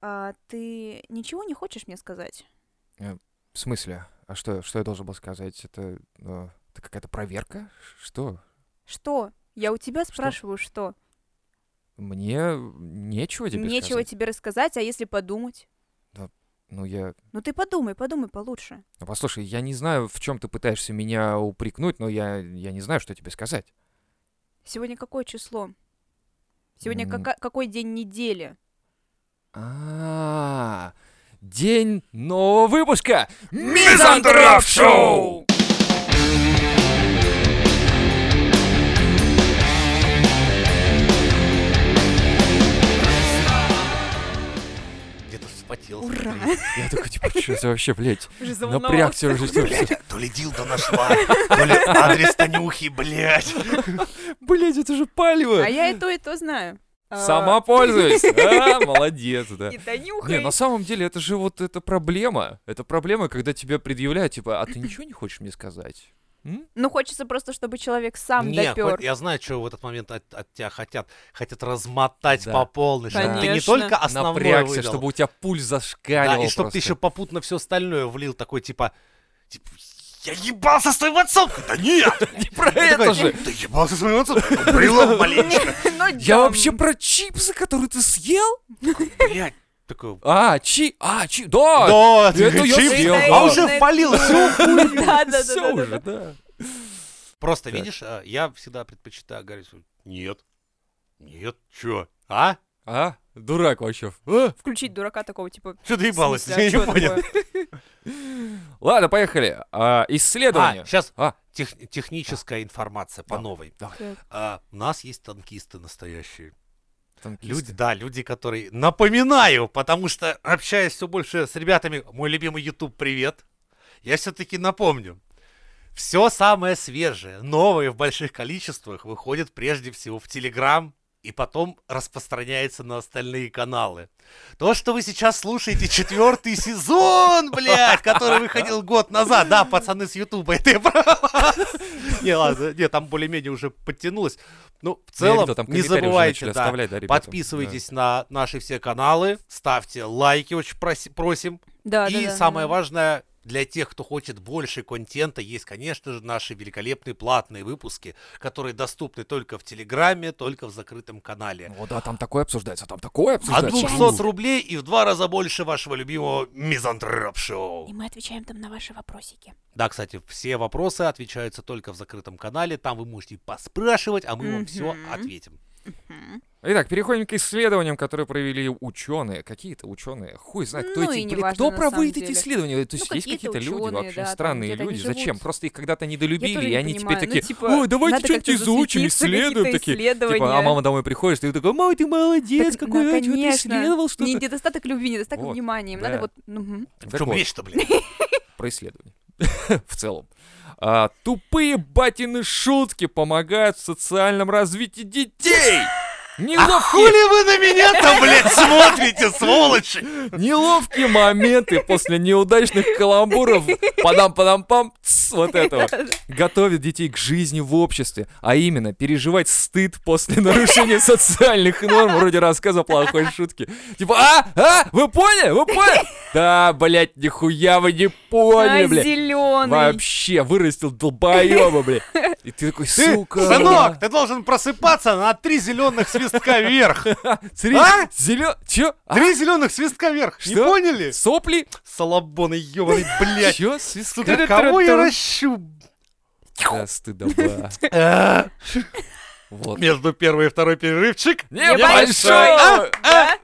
А ты ничего не хочешь мне сказать? В смысле? А что, что я должен был сказать? Это, э, это какая-то проверка? Что? Что? Я у тебя спрашиваю, что? Мне нечего тебе Нечего сказать. тебе рассказать, а если подумать? Ну, я... Ну ты подумай, подумай получше. Ну, послушай, я не знаю, в чем ты пытаешься меня упрекнуть, но я, я не знаю, что тебе сказать. Сегодня какое число? Сегодня М. кака- какой день недели? А, день нового выпуска Мизантроп Шоу! Вспотел. Ура! Я такой, типа, что это вообще, блядь? Напрягся уже. Блядь, то ли Дилда нашла, то ли адрес Танюхи, блядь. Блядь, это же палево. А я и то, и то знаю. А, Сама пользуюсь. А, молодец, да. И. Не, на самом деле это же вот эта проблема. Это проблема, когда тебя предъявляют, типа, а ты ничего не хочешь мне сказать? М? Ну, хочется просто, чтобы человек сам Нет, допер. хоть- я знаю, что в этот момент от, от тебя хотят. Хотят размотать Да. по полной, чтобы ты не Конечно. только основное Напрягся, выдал, чтобы у тебя пульс да, зашкаливал и чтобы ты еще попутно все остальное влил, такой типа, типа, я ебался с твоим отцом! Да нет! Не про это же. Ты ебался с твоим отцом? Брелок маленечко. Ну, Я да. вообще про чипсы, которые ты съел? Блядь. Такой, А, чи... А, чи... Да! да, это я чипсы, съел, а да. уже впалил всю Да, да, да, да, да, уже, да. да. Просто, видишь, а, я всегда предпочитаю говорить, нет, нет, чё, а? А? Дурак вообще. А? Включить дурака такого, типа... Чё ты ебалась? а Я не понял. Ладно, поехали. А, исследование. А, сейчас А. техническая информация по Да. новой. Так. А, у нас есть танкисты настоящие. Танкисты. Люди, да, люди, которые... Напоминаю, потому что, общаясь все больше с ребятами, мой любимый YouTube, привет. Я все-таки напомню. Все самое свежее, новое в больших количествах выходит прежде всего в Телеграм и потом распространяется на остальные каналы. То, что вы сейчас слушаете четвертый сезон, блядь, который выходил год назад, да, пацаны с Ютуба, это я прав. Не, ладно, не, там более-менее уже подтянулось. Ну, в целом, видел, там не забывайте, да, да, ребята? Подписывайтесь на наши все каналы, ставьте лайки, очень проси- просим. Да, да, и да, самое да. важное, для тех, кто хочет больше контента, есть, конечно же, наши великолепные платные выпуски, которые доступны только в Телеграме, только в закрытом канале. О, да, там такое обсуждается, там такое От обсуждается. 200 рублей и в два раза больше вашего любимого Мизантроп Шоу. И мы отвечаем там на ваши вопросики. Да, кстати, все вопросы отвечаются только в закрытом канале. Там вы можете поспрашивать, а мы вам все ответим. Итак, переходим к исследованиям, которые провели ученые. Какие-то ученые. Хуй знает, кто Ну эти. и блин, кто проводит эти деле. исследования? То Ну, есть есть какие-то какие-то люди ученые, вообще, да, странные люди. Зачем? Просто их когда-то Я недолюбили, и не они теперь понимаю, ну, такие, типа, ой, давайте что-нибудь изучим, исследуем. Такие, типа, а мама домой приходишь, ты такой, мама, ты молодец, Так, какой, ну, а чё ты конечно. исследовал что-то? Не недостаток любви, недостаток Вот, внимания. Им да. надо вот... ну, мгм. В чем вот. речь-то, блин? про исследование. в целом. А, тупые батины шутки помогают в социальном развитии детей. А Неловкие, хули вы на меня-то, блядь, смотрите, сволочи? неловкие моменты после неудачных каламбуров, падам-падам-пам, тс, вот это вот, готовят детей к жизни в обществе, а именно переживать стыд после нарушения социальных норм, вроде рассказа плохой шутки. Типа, а, а, вы поняли, вы поняли? Да, блядь, нихуя вы не поняли, блядь. зеленый. Вообще вырастил долбоеба, блядь. И ты такой, Ты, сука. сынок, ты должен просыпаться на три зеленых свистка вверх. Смотри, А? зелё... Чё? А? Три зеленых свистка вверх. Не поняли? Сопли? Салабоны ебаный, блядь. Чё? Свистка? Сука, кого я ращу? Да, стыдоба. А, Вот. Между первый и второй перерывчик. Небольшой! А? А?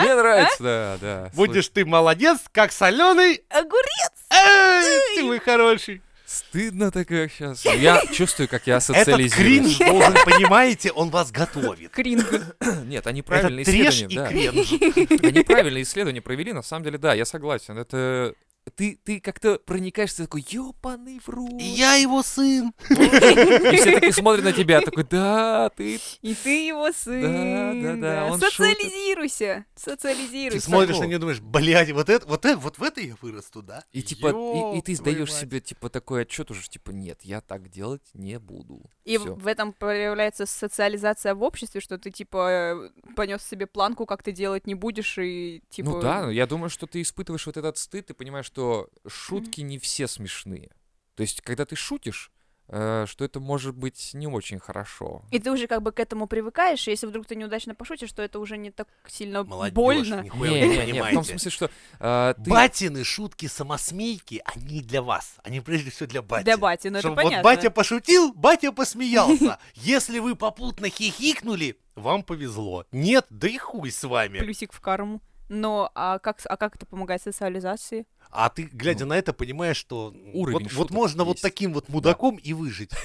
Мне нравится, да, да. Будешь ты молодец, как соленый. Огурец! Эй, ты мой хороший. Стыдно так как сейчас. Я чувствую, как я Этот социализируюсь. кринж должен, понимаете, он вас готовит. Кринг. Нет, они Это правильные треш и исследования, да. кринж. Они правильные исследования провели, на самом деле, да, я согласен. Это ты, ты как-то проникаешься такой, ёбаный в рот. Я его сын. И все таки смотрят на тебя, такой, да, ты... И ты его сын. Да, да, да, он шутит. Социализируйся. Ты Социализируйся. смотришь на и думаешь, блядь, вот это, вот это, вот в это я вырасту, да? И типа, и, и ты сдаешь себе, типа, такой отчет уже, типа, нет, я так делать не буду. И Всё. в этом проявляется социализация в обществе, что ты, типа, понес себе планку, как ты делать не будешь, и, типа... Ну да, я думаю, что ты испытываешь вот этот стыд, ты понимаешь, что шутки не все смешные. То есть, когда ты шутишь, э, что это может быть не очень хорошо. И ты уже как бы к этому привыкаешь, и если вдруг ты неудачно пошутишь, то это уже не так сильно Молодежь, больно. нихуя Не, не не, не, в том смысле, что э, ты... Батины шутки самосмейки, они для вас. Они прежде всего для бати. Для бати, ну это Чтоб понятно. Вот батя пошутил, батя посмеялся. Если вы попутно хихикнули, вам повезло. Нет, да и хуй с вами. Плюсик в карму. Но а как, а как это помогает социализации? А ты, глядя на это, понимаешь, что Уровень вот, вот можно вот есть. таким вот мудаком и выжить.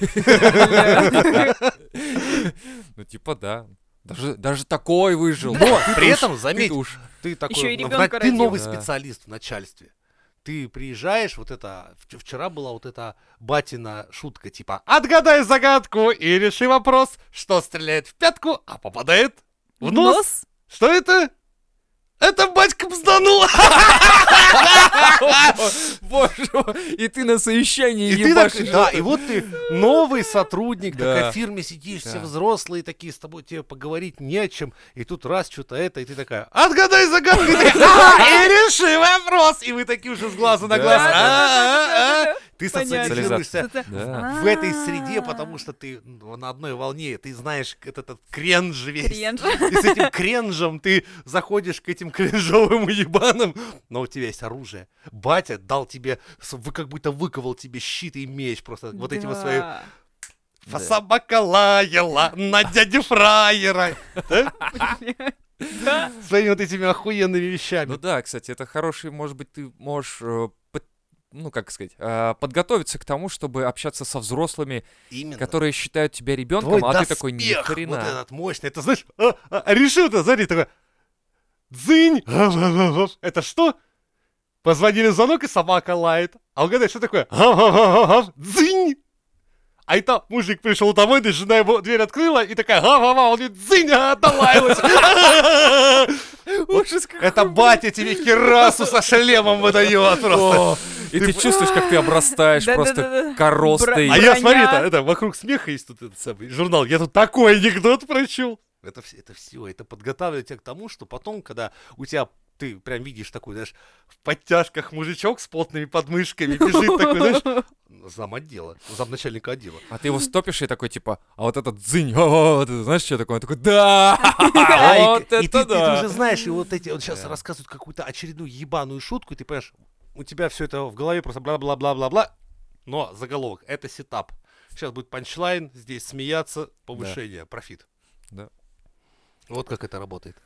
Ну, типа, да. Даже, даже такой выжил. Но при уж- этом, заметь, ты такой, ну, ты новый. Да. специалист в начальстве. Ты приезжаешь, вот это, вч- вчера была вот эта батина шутка, типа, отгадай загадку и реши вопрос, что стреляет в пятку, а попадает в нос. Что это? Это батька бзданул! Боже мой, и ты на совещании И ты так, ебашишь. да, и вот ты новый сотрудник, Да. такая в фирме сидишь, все Да. взрослые такие, с тобой тебе поговорить не о чем, и тут раз что-то это, и ты такая, отгадай загадку, и «А, реши вопрос, и вы такие уже с глаза на Да, глаз, да, «А, а, а». ты Понятно. социализируешься Да. в этой среде, потому что ты ну, на одной волне, ты знаешь этот, этот кренж весь. Кренж. И с этим кренжем ты заходишь к этим кринжовым ебанам, но у тебя есть оружие. Батя дал тебе, вы как будто выковал тебе щит и меч просто вот этим вот своим Да. Да. собака лаяла на дядю фраера. Да? Да. Своими вот этими охуенными вещами. Ну да, кстати, это хороший, может быть, ты можешь, э, ну как сказать, э, подготовиться к тому, чтобы общаться со взрослыми, Именно. которые считают тебя ребенком, Твой а ты такой, ни доспех, хрена. вот этот мощный, это знаешь, а, а, решил-то, смотри, такой, дзынь, это что? Позвонили в звонок, и собака лает. А угадай, что такое? Дзынь! А это мужик пришел домой, да жена его дверь открыла, и такая, га-га-га, он говорит, дзынь, а, долаялась. Ужас какой. Это батя тебе керасу со шлемом выдает просто. И ты чувствуешь, как ты обрастаешь просто коростой. А я, смотри, это вокруг смеха есть тут этот самый журнал. Я тут такой анекдот прочел. Это, вс- это все, это подготавливает тебя к тому, что потом, когда у тебя ты прям видишь такой, знаешь, в подтяжках мужичок с плотными подмышками бежит такой, знаешь, зам отдела, зам начальника отдела. А ты его стопишь и такой, типа, а вот этот дзынь, о, вот это, знаешь, что такое? Он такой, да, и- вот и, ты, это ты- ты да. уже знаешь, и вот эти, он сейчас Да. рассказывает какую-то очередную ебаную шутку, и ты понимаешь, у тебя все это в голове просто бла-бла-бла-бла-бла, но заголовок, это сетап. Сейчас будет панчлайн, здесь смеяться, повышение, профит. Да. Вот как это работает.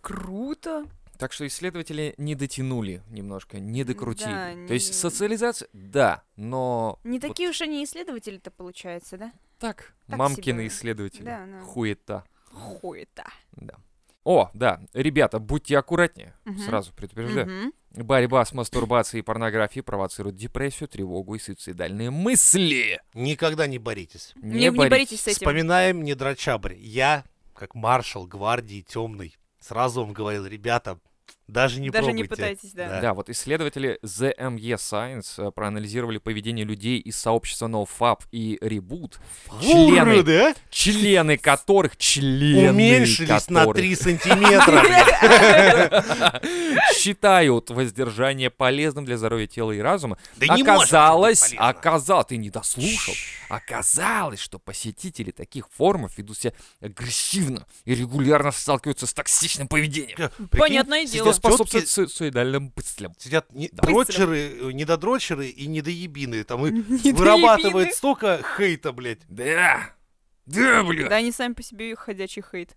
Круто. Так что исследователи не дотянули немножко, не докрутили. Да, То есть не- социализация, да, но... Не вот такие уж они исследователи-то получается, да? так, так мамкины себе. исследователи. Да, да. Хуета. Хуета. Да. О, да, ребята, будьте аккуратнее, Мгм. сразу предупреждаю. Мгм. Борьба с мастурбацией и порнографией провоцирует депрессию, тревогу и суицидальные мысли. Никогда не боритесь. Не, не боритесь с этим. Вспоминаем не драчабрь. Я, как маршал гвардии темный, сразу вам говорил, ребята, даже не Даже не пробуйте. пытайтесь, да. Да, вот исследователи ZME Science э, проанализировали поведение людей из сообщества NoFap и Reboot, члены, Уроды, а? члены которых, члены Уменьшились на которых 3 сантиметра. считают воздержание полезным для здоровья тела и разума. Да не оказалось, оказалось, ты не дослушал. Оказалось, что посетители таких форумов ведут себя агрессивно и регулярно сталкиваются с токсичным поведением, Понятное дело. Способствует су- суицидальным мыслям. Сидят не- Да. дрочеры, э, недодрочеры и недоебины. Там и вырабатывает столько хейта, блядь. Да, да, бля. Да, они сами по себе ходячий хейт.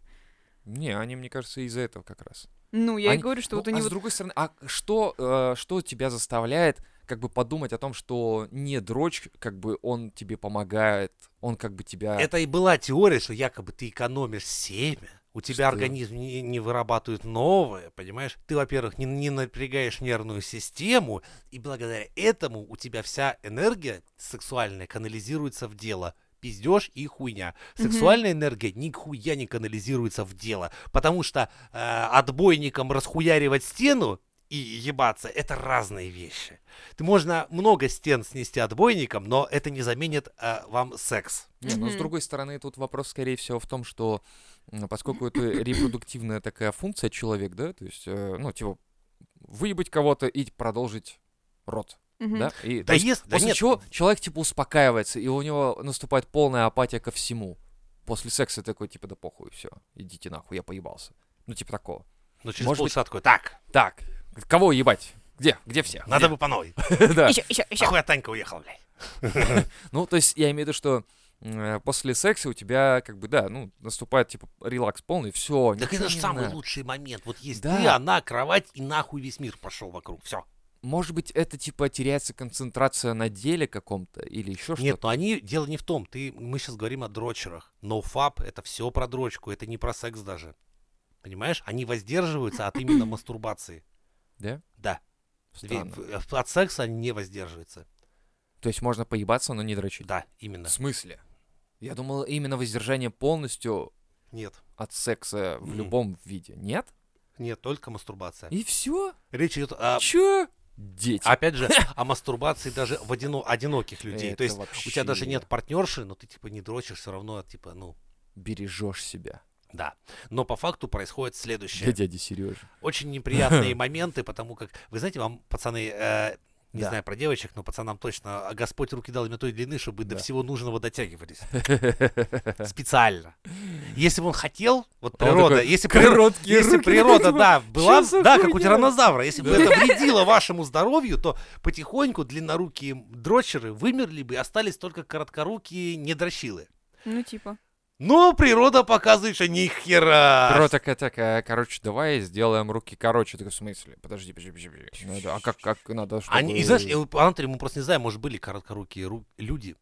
Не, они, мне кажется, из-за этого как раз. Ну, я и Они- говорю, что Ну, вот у а них с вот другой стороны, а что, э, что тебя заставляет как бы подумать о том, что не дрочь, как бы он тебе помогает, он как бы тебя... Это и была теория, что якобы ты экономишь семя, У тебя Что? организм не, не вырабатывает новое, понимаешь? Ты, во-первых, не, не напрягаешь нервную систему, и благодаря этому у тебя вся энергия сексуальная канализируется в дело. Пиздеж и хуйня. Сексуальная энергия нихуя не канализируется в дело. Потому что э, отбойником расхуяривать стену и ебаться это разные вещи. Ты можно много стен снести отбойником, но это не заменит э, вам секс. Не, ну с другой стороны, тут вопрос, скорее всего, в том, что поскольку это репродуктивная такая функция человек, да, то есть, э, ну, типа, выебать кого-то и продолжить род, Мгм. да? И, Да есть есть- да после нет. чего человек, типа, успокаивается, и у него наступает полная апатия ко всему. После секса такой, типа, да похуй, все, идите нахуй, я поебался. Ну, типа такого. Но через Может полчаса такой, так, Так, кого ебать? Где? Где все? надо бы по новой. Да. Еще, еще, еще. Нахуя Танька уехала, блядь. Ну, то есть я имею в виду, что э, после секса у тебя, как бы, да, ну, наступает, типа, релакс полный, все, Так это же самый лучший момент. Вот есть Да. ты, она, кровать, и нахуй весь мир пошел вокруг. Все. Может быть, это, типа, теряется концентрация на деле каком-то или еще что-то? Нет, но они, дело не в том. Ты, мы сейчас говорим о дрочерах. No fap это все про дрочку, это не про секс даже. Понимаешь? Они воздерживаются от именно мастурбации. Да? Да. Странно. в- От секса не воздерживаются. То есть можно поебаться, но не дрочить? Да, именно. В смысле? Я думал, именно воздержание полностью Нет. от секса в Мгм. любом виде. Нет? Нет, только мастурбация. И все? Речь идет о, Чё? Дети. опять же, о мастурбации даже в одино- одиноких людей. Это То есть у тебя даже вообще нет партнерши, но ты типа не дрочишь, все равно, типа, ну, Бережешь себя. Да. Но по факту происходит следующее. Для дяди Сережи. Очень неприятные моменты, потому как, вы знаете, вам, пацаны, э, не Да. знаю про девочек, но пацанам точно, а Господь руки дал им той длины, чтобы до всего нужного дотягивались. Специально. Если бы он хотел, вот Он природа, такой, если природа, Короткие если природа, да, была, «Чё за да, как у хуйня?» тираннозавра, если бы это вредило вашему здоровью, то потихоньку длиннорукие дрочеры вымерли бы и остались только короткорукие недрочилы. Ну, типа. Но природа показывает, что ни хера. Бро, такая, такая, короче, давай сделаем руки короче. Такой, в смысле? Подожди, подожди, подожди. Надо, а как, как надо, чтобы... Они, и знаешь, Антре мы просто не знаем, может, были короткорукие ру- люди.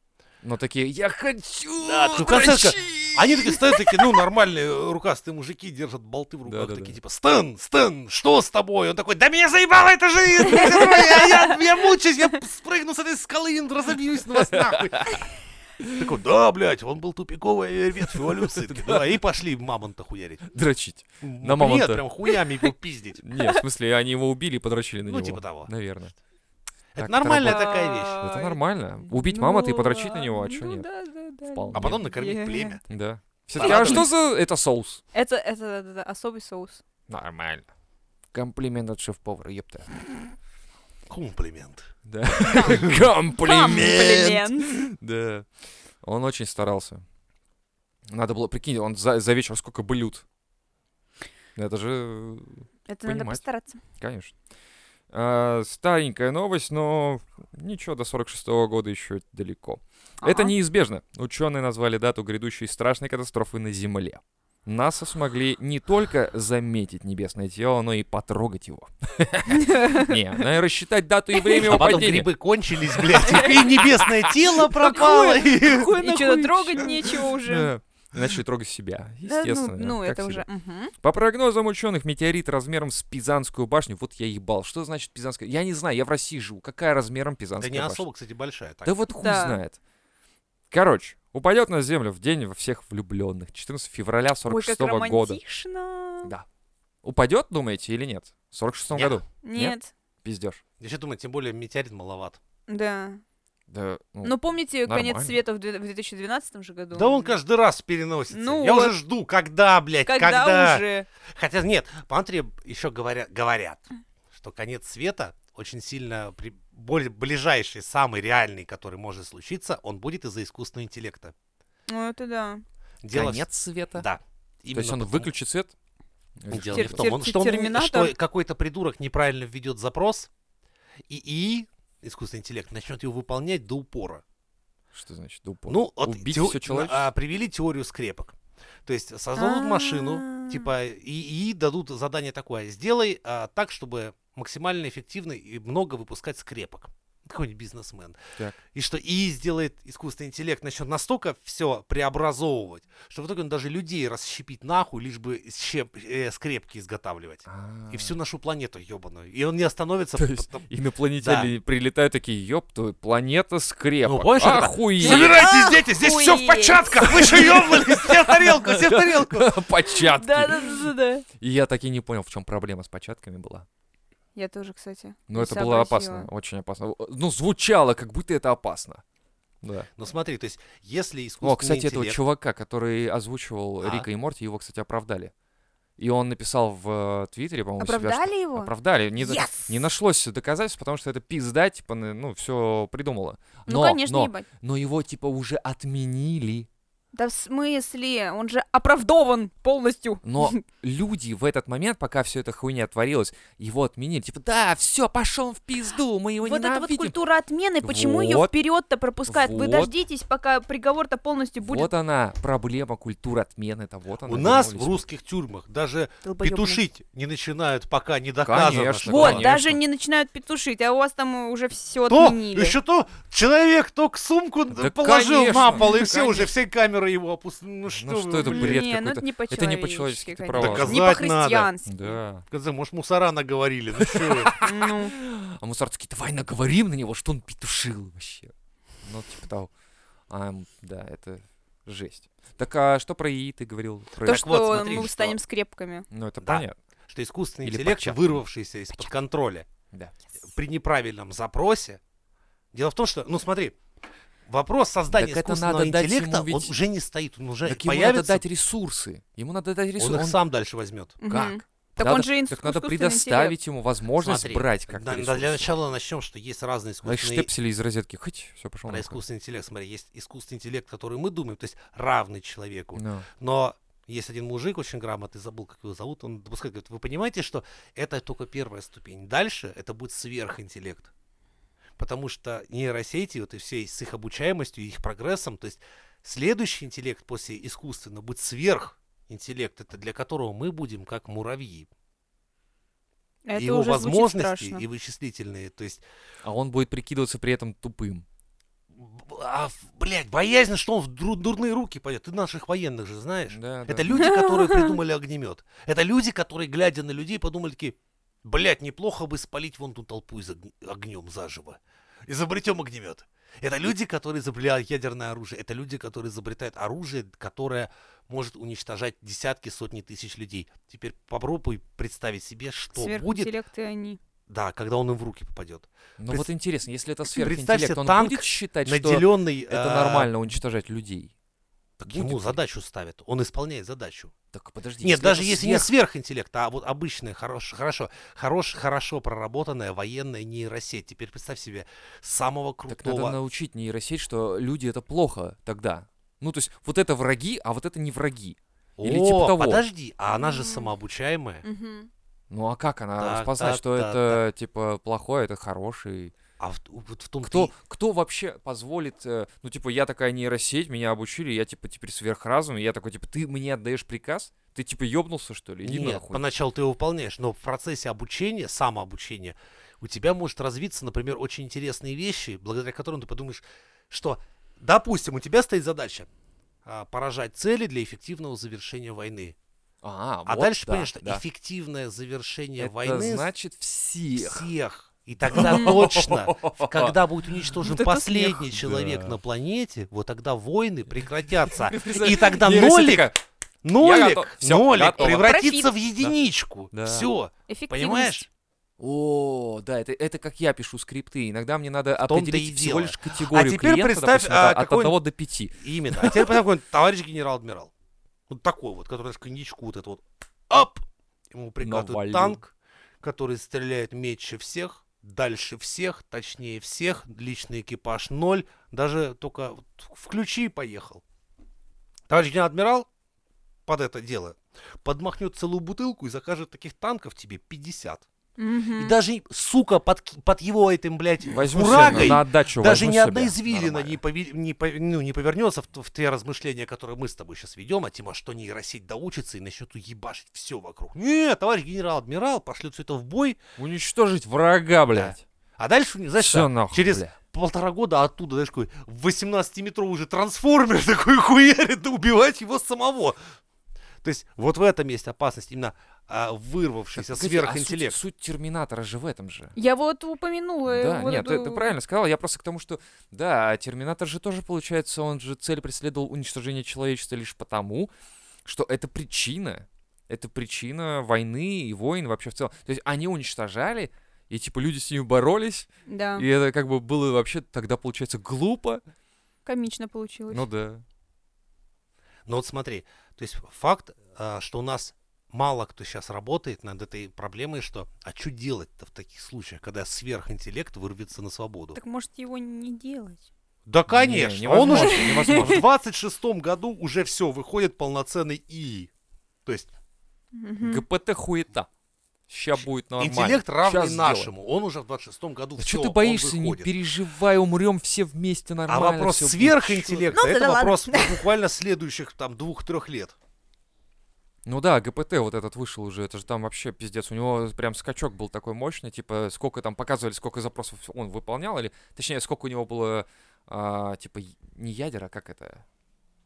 Ну, такие, я хочу Да, ты в конце ска- дрочить!» Они такие стоят, такие, ну, нормальные э, рукастые мужики держат болты в руках, Да-да-да. такие, типа, Стэн, Стэн, что с тобой? Он такой, да меня заебала эта жизнь! Я, я, я мучаюсь, я спрыгну с этой скалы и разобьюсь на вас нахуй. Такой, да, блядь, он был тупиковая ветвь эволюции. Да, и пошли мамонта хуярить. Дрочить. На мамонта. Нет, прям хуями его пиздить. Нет, в смысле, они его убили и подрочили на Ну, него. типа того. Наверное. Это Так нормальная такая вещь. Это нормально. Убить ну, мамонта и подрочить на него, а чё ну нет? Да, да, да. Вполне. А потом накормить племя. Да. Все-таки, а что за... Это соус. Это, это, да, да, да, особый соус. Нормально. Комплимент от шеф-повара, ёпта. Комплимент. Да. Комплимент. Да. Он очень старался. Надо было, прикинь, он за, за вечер сколько блюд. Это же, Это надо Понимать. постараться. конечно. А, старенькая новость, но ничего, до 46 года еще далеко. Это Ага. неизбежно. Ученые назвали дату грядущей страшной катастрофы на Земле. НАСА смогли не только заметить небесное тело, но и потрогать его. Не, надо рассчитать дату и время А его потом падения. грибы кончились, блядь, и небесное тело пропало. и- что-то трогать нечего уже. Да. Начали трогать себя. Да, ну, Естественно. ну, это себя. уже. мгм. По прогнозам ученых, метеорит размером с Пизанскую башню. Вот я ебал. Что значит Пизанская? Я не знаю, я в России живу. Какая размером Да Пизанская не башня? особо, кстати, большая. так. Да вот хуй Да. знает. Короче, упадет на землю в день во всех влюбленных. 14 февраля Ой, 46 как года. романтично. Да. Упадет, думаете, или нет? В 46 Нет. году. Нет. Пиздешь. Я сейчас думаю, тем более метеорит маловат. Да. Да, ну, Но помните нормально. конец света в две- в 2012 же году? Да он каждый раз переносится. Ну Я вот. уже жду, когда, блядь, Когда, когда. уже? Хотя нет, по еще говорят, говорят, что конец света очень сильно при- более ближайший, самый реальный, который может случиться, он будет из-за искусственного интеллекта. Ну, это да. Дело в- конец света? Да. То есть Именно он потому- выключит свет? Дело Тер- не в том, он- тер- что, он- что какой-то придурок неправильно введет запрос, и, и искусственный интеллект начнет его выполнять до упора. Что значит до упора? Ну, вот Убить тео- все человечество? а, привели теорию скрепок. То есть создадут машину, А. типа, и, и дадут задание такое. Сделай а, так, чтобы максимально эффективно и много выпускать скрепок. какой-нибудь бизнесмен. Так. И что и сделает искусственный интеллект, начнет настолько все преобразовывать, что в итоге он даже людей расщепить нахуй, лишь бы щеп, э, скрепки изготавливать. И всю нашу планету ебаную. И он не остановится. То есть потом- Инопланетяне прилетают такие, ёб твою, планета скрепок. Ну, помнишь, Охуеть! Собирайтесь, дети, здесь все в початках, вы же ебанулись, все в тарелку, все в тарелку. Початки. Да-да-да-да. И я так и не понял, в чем проблема с початками была. Я тоже, кстати. Но не это было опасно, очень опасно. Ну, звучало, как будто это опасно. Да. Ну смотри, то есть, если искусственный О, кстати, этого интеллект- чувака, который озвучивал А? Рика и Морти, его, кстати, оправдали. И он написал в э, Твиттере, по-моему, у себя, что- Оправдали его? Оправдали. Не, Yes! не нашлось доказательств, потому что это пизда, типа, ну, все придумала. Ну, Но, конечно, но, ебать. но его, типа, уже отменили. Да в смысле? Он же оправдован полностью. Но люди в этот момент, пока все это хуйня творилась, его отменили. Типа, да, все, пошел в пизду, мы его Вот эта вот ненавидим. культура отмены, почему ее Вот. вперед-то пропускают? Вы Вот. дождитесь, пока приговор-то полностью будет. Вот она, проблема культуры отмены. Это вот она. У нас в русских тюрьмах даже Долбоёбные. петушить не начинают, пока не доказано. Конечно, что Вот, конечно. даже не начинают петушить, а у вас там уже все То, отменили. еще то, человек только сумку Да положил конечно, на пол, и все, уже все камеры его опустили. Ну что, Ну что вы, это блин. бред не, ну какой-то. это не Это не по-человечески, по-человечески, ты права. Доказать Не надо. по-христиански. Да. Конце, может, мусора наговорили, ну что вы. Ну, А мусор такие, давай наговорим на него, что он петушил вообще. Ну, типа того. Ам, да, это жесть. Так а что про ИИ ты говорил? Про... то, Так вот, что смотри, мы что- станем скрепками. Ну, это Да. понятно. Что искусственный Или интеллект, початка. вырвавшийся из-под контроля, Да. при неправильном запросе. Дело в том, что, ну смотри, вопрос создания Так это искусственного надо дать интеллекта, ему ведь- он уже не стоит, он уже Так ему надо появится, дать ресурсы. Ему надо дать он ресурсы. их сам дальше возьмет. Мгм. Так Надо- он же Так надо предоставить ему возможность Смотри, брать как-то да- ресурсы. для начала начнем, что есть разные искусственные штепсели из розетки. Хоть, все, пошел. про искусственный интеллект. Смотри, есть искусственный интеллект, который мы думаем, то есть равный человеку. Ну, Но есть один мужик очень грамотный, забыл, как его зовут, он допускает, говорит, вы понимаете, что это только первая ступень. Дальше это будет сверхинтеллект. Потому что нейросети, вот и все с их обучаемостью, их прогрессом, то есть следующий интеллект после искусственного будет сверхинтеллект, это для которого мы будем как муравьи. Это его возможности и вычислительные, то есть А он будет прикидываться при этом тупым. а, блядь, боязнь, что он в дру- дурные руки пойдет. Ты наших военных же знаешь. Да, Это да. люди, которые придумали огнемет. Это люди, которые, глядя на людей, подумали такие, блядь, неплохо бы спалить вон ту толпу из огнем заживо. Изобретем огнемет. Это люди, которые изобрели ядерное оружие. Это люди, которые изобретают оружие, которое может уничтожать десятки, сотни тысяч людей. Теперь попробуй представить себе, что будет, и они. да, когда он им в руки попадет. Ну Пред- вот интересно, если это сверхинтеллект, он танк, будет считать, что Наделенный... это а, нормально уничтожать людей? Так Будет ему ли? задачу ставят. Он исполняет задачу. Так подожди. Нет, даже это если не сверх- сверхинтеллект, а вот обычная, хорош, хорошо, хорош, хорошо проработанная военная нейросеть. Теперь представь себе самого Так надо крутого. научить нейросеть, что люди это плохо тогда. Ну, то есть, вот это враги, а вот это не враги. или О, типа того. подожди, а она же самообучаемая. Ну а как она Так, распознать, так, что так, это типа плохое, это хороший? А в, вот в том Кто, кто вообще позволит, э, ну типа я такая нейросеть, меня обучили, я типа теперь сверхразум, и я такой типа ты мне отдаешь приказ? Ты типа ёбнулся что ли? Иди Нет, нахуй. поначалу ты его выполняешь, но в процессе обучения, самообучения, у тебя может развиться, например, очень интересные вещи, благодаря которым ты подумаешь, что, допустим, у тебя стоит задача а, поражать цели для эффективного завершения войны. А, А вот дальше да, понимаешь, что да. эффективное завершение Это войны значит всех. всех. И тогда точно, когда будет уничтожен Вот последний смех. человек Да. на планете, вот тогда войны прекратятся. И тогда нолик, нолик, нолик готово. превратится Профит. в единичку. Да. Все, понимаешь? О, да, это, это как я пишу скрипты. Иногда мне надо и определить всего дело. лишь категорию А теперь клиента, представь, допустим, а, от, от какой- одного до пяти. Именно. А теперь представь, товарищ генерал-адмирал. Вот такой вот, который знаешь, коньячку вот это вот. Оп! Ему прикатывают танк, который стреляет метче всех, дальше всех, точнее всех, личный экипаж ноль, даже только включи и поехал. Товарищ генерал-адмирал под это дело подмахнет целую бутылку и закажет таких танков тебе 50. Мгм. И даже, сука, под, под его этим, блядь, Возьму себе фурагой на, на отдачу даже возьму ни одна извилина Нормально. не, пове- не, ну, не повернется в, в те размышления, которые мы с тобой сейчас ведем, а тема, что нейросеть доучится и начнет уебашить все вокруг. Нет, товарищ генерал-адмирал пошлет все это в бой, Уничтожить врага, блядь. А дальше, знаешь, Все что, нахуй, через бля. полтора года оттуда, знаешь, какой 18-метровый уже трансформер такой хуярит, да убивать его самого. То есть вот в этом есть опасность, именно а, вырвавшийся Так, погоди, а сверхинтеллект. суть, суть Терминатора же в этом же. Я вот упомянула. Да, вот нет, ты, ты правильно сказал. Я просто к тому, что да, Терминатор же тоже получается, он же цель преследовал уничтожение человечества лишь потому, что это причина, это причина войны и войн вообще в целом. То есть они уничтожали, и типа люди с ними боролись, Да, и это как бы было вообще тогда получается глупо. комично получилось. Ну да. Но вот смотри, то есть факт, а, что у нас мало кто сейчас работает над этой проблемой, что а что делать-то в таких случаях, когда сверхинтеллект вырвется на свободу? Так может его не делать? Да, конечно, Не, он уже невозможно, в 26 году уже все, выходит полноценный ИИ. То есть. ГПТ хуета. Ща будет нормально. интеллект равный сделаем. нашему, он уже в 26 году Да все, что ты боишься, не переживай, умрем все вместе А нормально. вопрос всё будет. сверхинтеллекта, Ну да это ладно. вопрос буквально следующих там двух-трех лет. Ну да, ГПТ вот этот вышел уже, это же там вообще пиздец. У него прям скачок был такой мощный, типа сколько там показывали, сколько запросов он выполнял, или точнее, сколько у него было, а, типа, не ядер, а как это,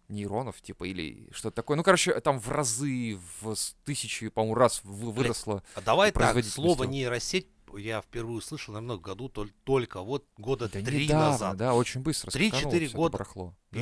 нейронов, типа, или что-то такое. Ну, короче, там в разы, в тысячи, по-моему, раз вы- выросло. А давай так, слово нейросеть я впервые услышал намного году тол- только вот года Да три недавно, назад. да, очень быстро. Три-четыре года. барахло. Да.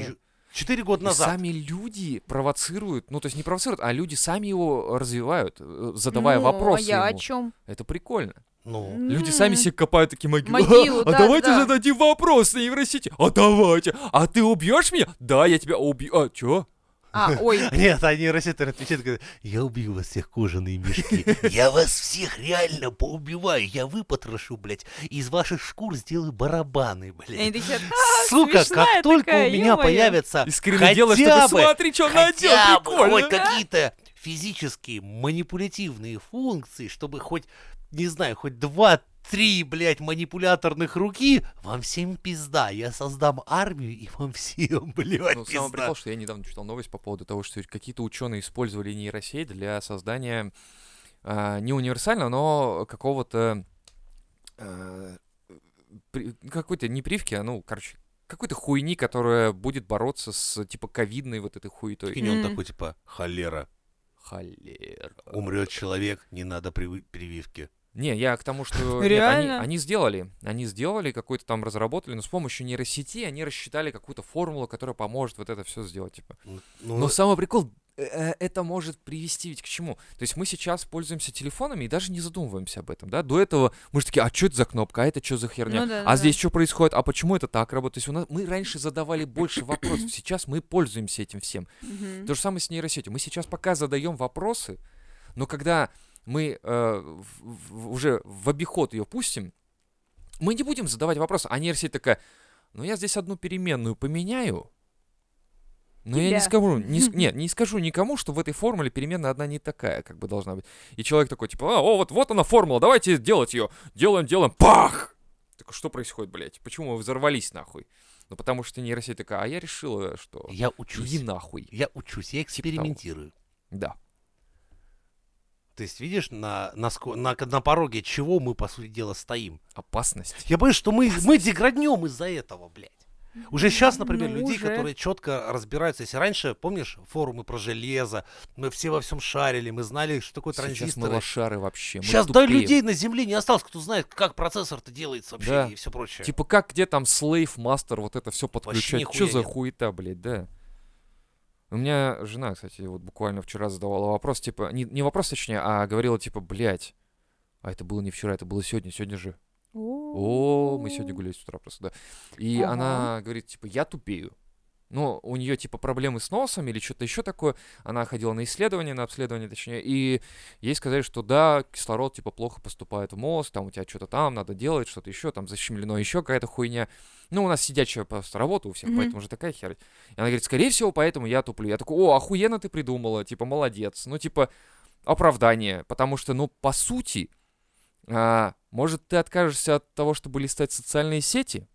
Четыре года И назад. сами люди провоцируют, ну, то есть не провоцируют, а люди сами его развивают, э, задавая Ну, вопросы А я о ему. чем? Это прикольно. Ну, Люди сами себе копают такие могилы. Могилу, а да, давайте да. зададим вопрос на нейросети. А давайте. А ты убьешь меня? Да, я тебя убью. А, чё? А, ой, Нет, а нейросеть отвечает, говорит, я убью вас всех кожаные мешки. Я вас всех реально поубиваю. Я выпотрошу, блядь. Из ваших шкур сделаю барабаны, они блядь. «А, Сука, как только у меня ё-моё». появятся хотя бы, смотри, что надел, хотя бы прикольно. хоть какие-то физические манипулятивные функции, чтобы хоть, не знаю, хоть два-три, блядь, манипуляторных руки, вам всем пизда. Я создам армию, и вам всем, блядь, Ну, пизда. прикол, что я недавно читал новость по поводу того, что какие-то ученые использовали нейросеть для создания а, не универсального, но какого-то при- какой-то не привки, а ну, короче, какой-то хуйни, которая будет бороться с типа ковидной вот этой хуетой. Он Мгм. такой, типа, холера, Холера. умрет человек, не надо привы- прививки. Не, я к тому, что нет, они, они сделали, они сделали, какой-то там разработали, но с помощью нейросети они рассчитали какую-то формулу, которая поможет вот это все сделать, типа. Ну, ну, Но самый прикол, э, э, это может привести ведь к чему? То есть мы сейчас пользуемся телефонами и даже не задумываемся об этом, да? До этого мы же такие, а что это за кнопка, а это что за херня? Ну да, а да, здесь что происходит, а почему это так работает? То есть у нас, мы раньше задавали больше вопросов, сейчас мы пользуемся этим всем. То же самое с нейросетью. Мы сейчас пока задаем вопросы, но когда мы э, в- в- уже в обиход ее пустим, мы не будем задавать вопросы. А нейросеть такая, ну я здесь одну переменную поменяю, но я не Тебя. скажу, не, нет, не скажу никому, что в этой формуле переменная одна не такая, как бы должна быть. И человек такой, типа, а, о, вот, вот она формула, давайте делать ее. Делаем, делаем, пах! Так что происходит, блядь? Почему мы взорвались нахуй? Ну потому что нейросеть такая, а я решила, что я учусь. иди нахуй. Я учусь, я Типа экспериментирую. Да. То есть, видишь, на, на, на, на пороге чего мы, по сути дела, стоим? Опасность. Я боюсь, что мы, мы деграднем из-за этого, блядь. Уже сейчас, например, Ну, людей, уже. которые четко разбираются. Если раньше, помнишь, форумы про железо, мы все во всем шарили, мы знали, что такое Сейчас мы транзисторы. лошары вообще. мы Сейчас да тупеем. людей на земле не осталось, кто знает, как процессор-то делается вообще Да. и все прочее. Типа как, где там слейв, мастер, вот это все подключать. Что за нет. хуета, блядь, да? У меня жена, кстати, вот буквально вчера задавала вопрос, типа, не, не вопрос точнее, а говорила, типа, блядь, а это было не вчера, это было сегодня, сегодня же. О, мы сегодня гуляли с утра просто, да. И Ага. она говорит, типа, я тупею. Ну, у нее, типа, проблемы с носом или что-то еще такое. Она ходила на исследование, на обследование, точнее, и ей сказали, что да, кислород, типа, плохо поступает в мозг, там у тебя что-то там надо делать, что-то еще, там защемлено еще какая-то хуйня. Ну, у нас сидячая просто работа у всех, Мгм. поэтому же такая херь. И она говорит, скорее всего, поэтому я туплю. Я такой, о, охуенно ты придумала, типа, молодец. Ну, типа, оправдание, потому что, ну, по сути, а, может, ты откажешься от того, чтобы листать социальные сети?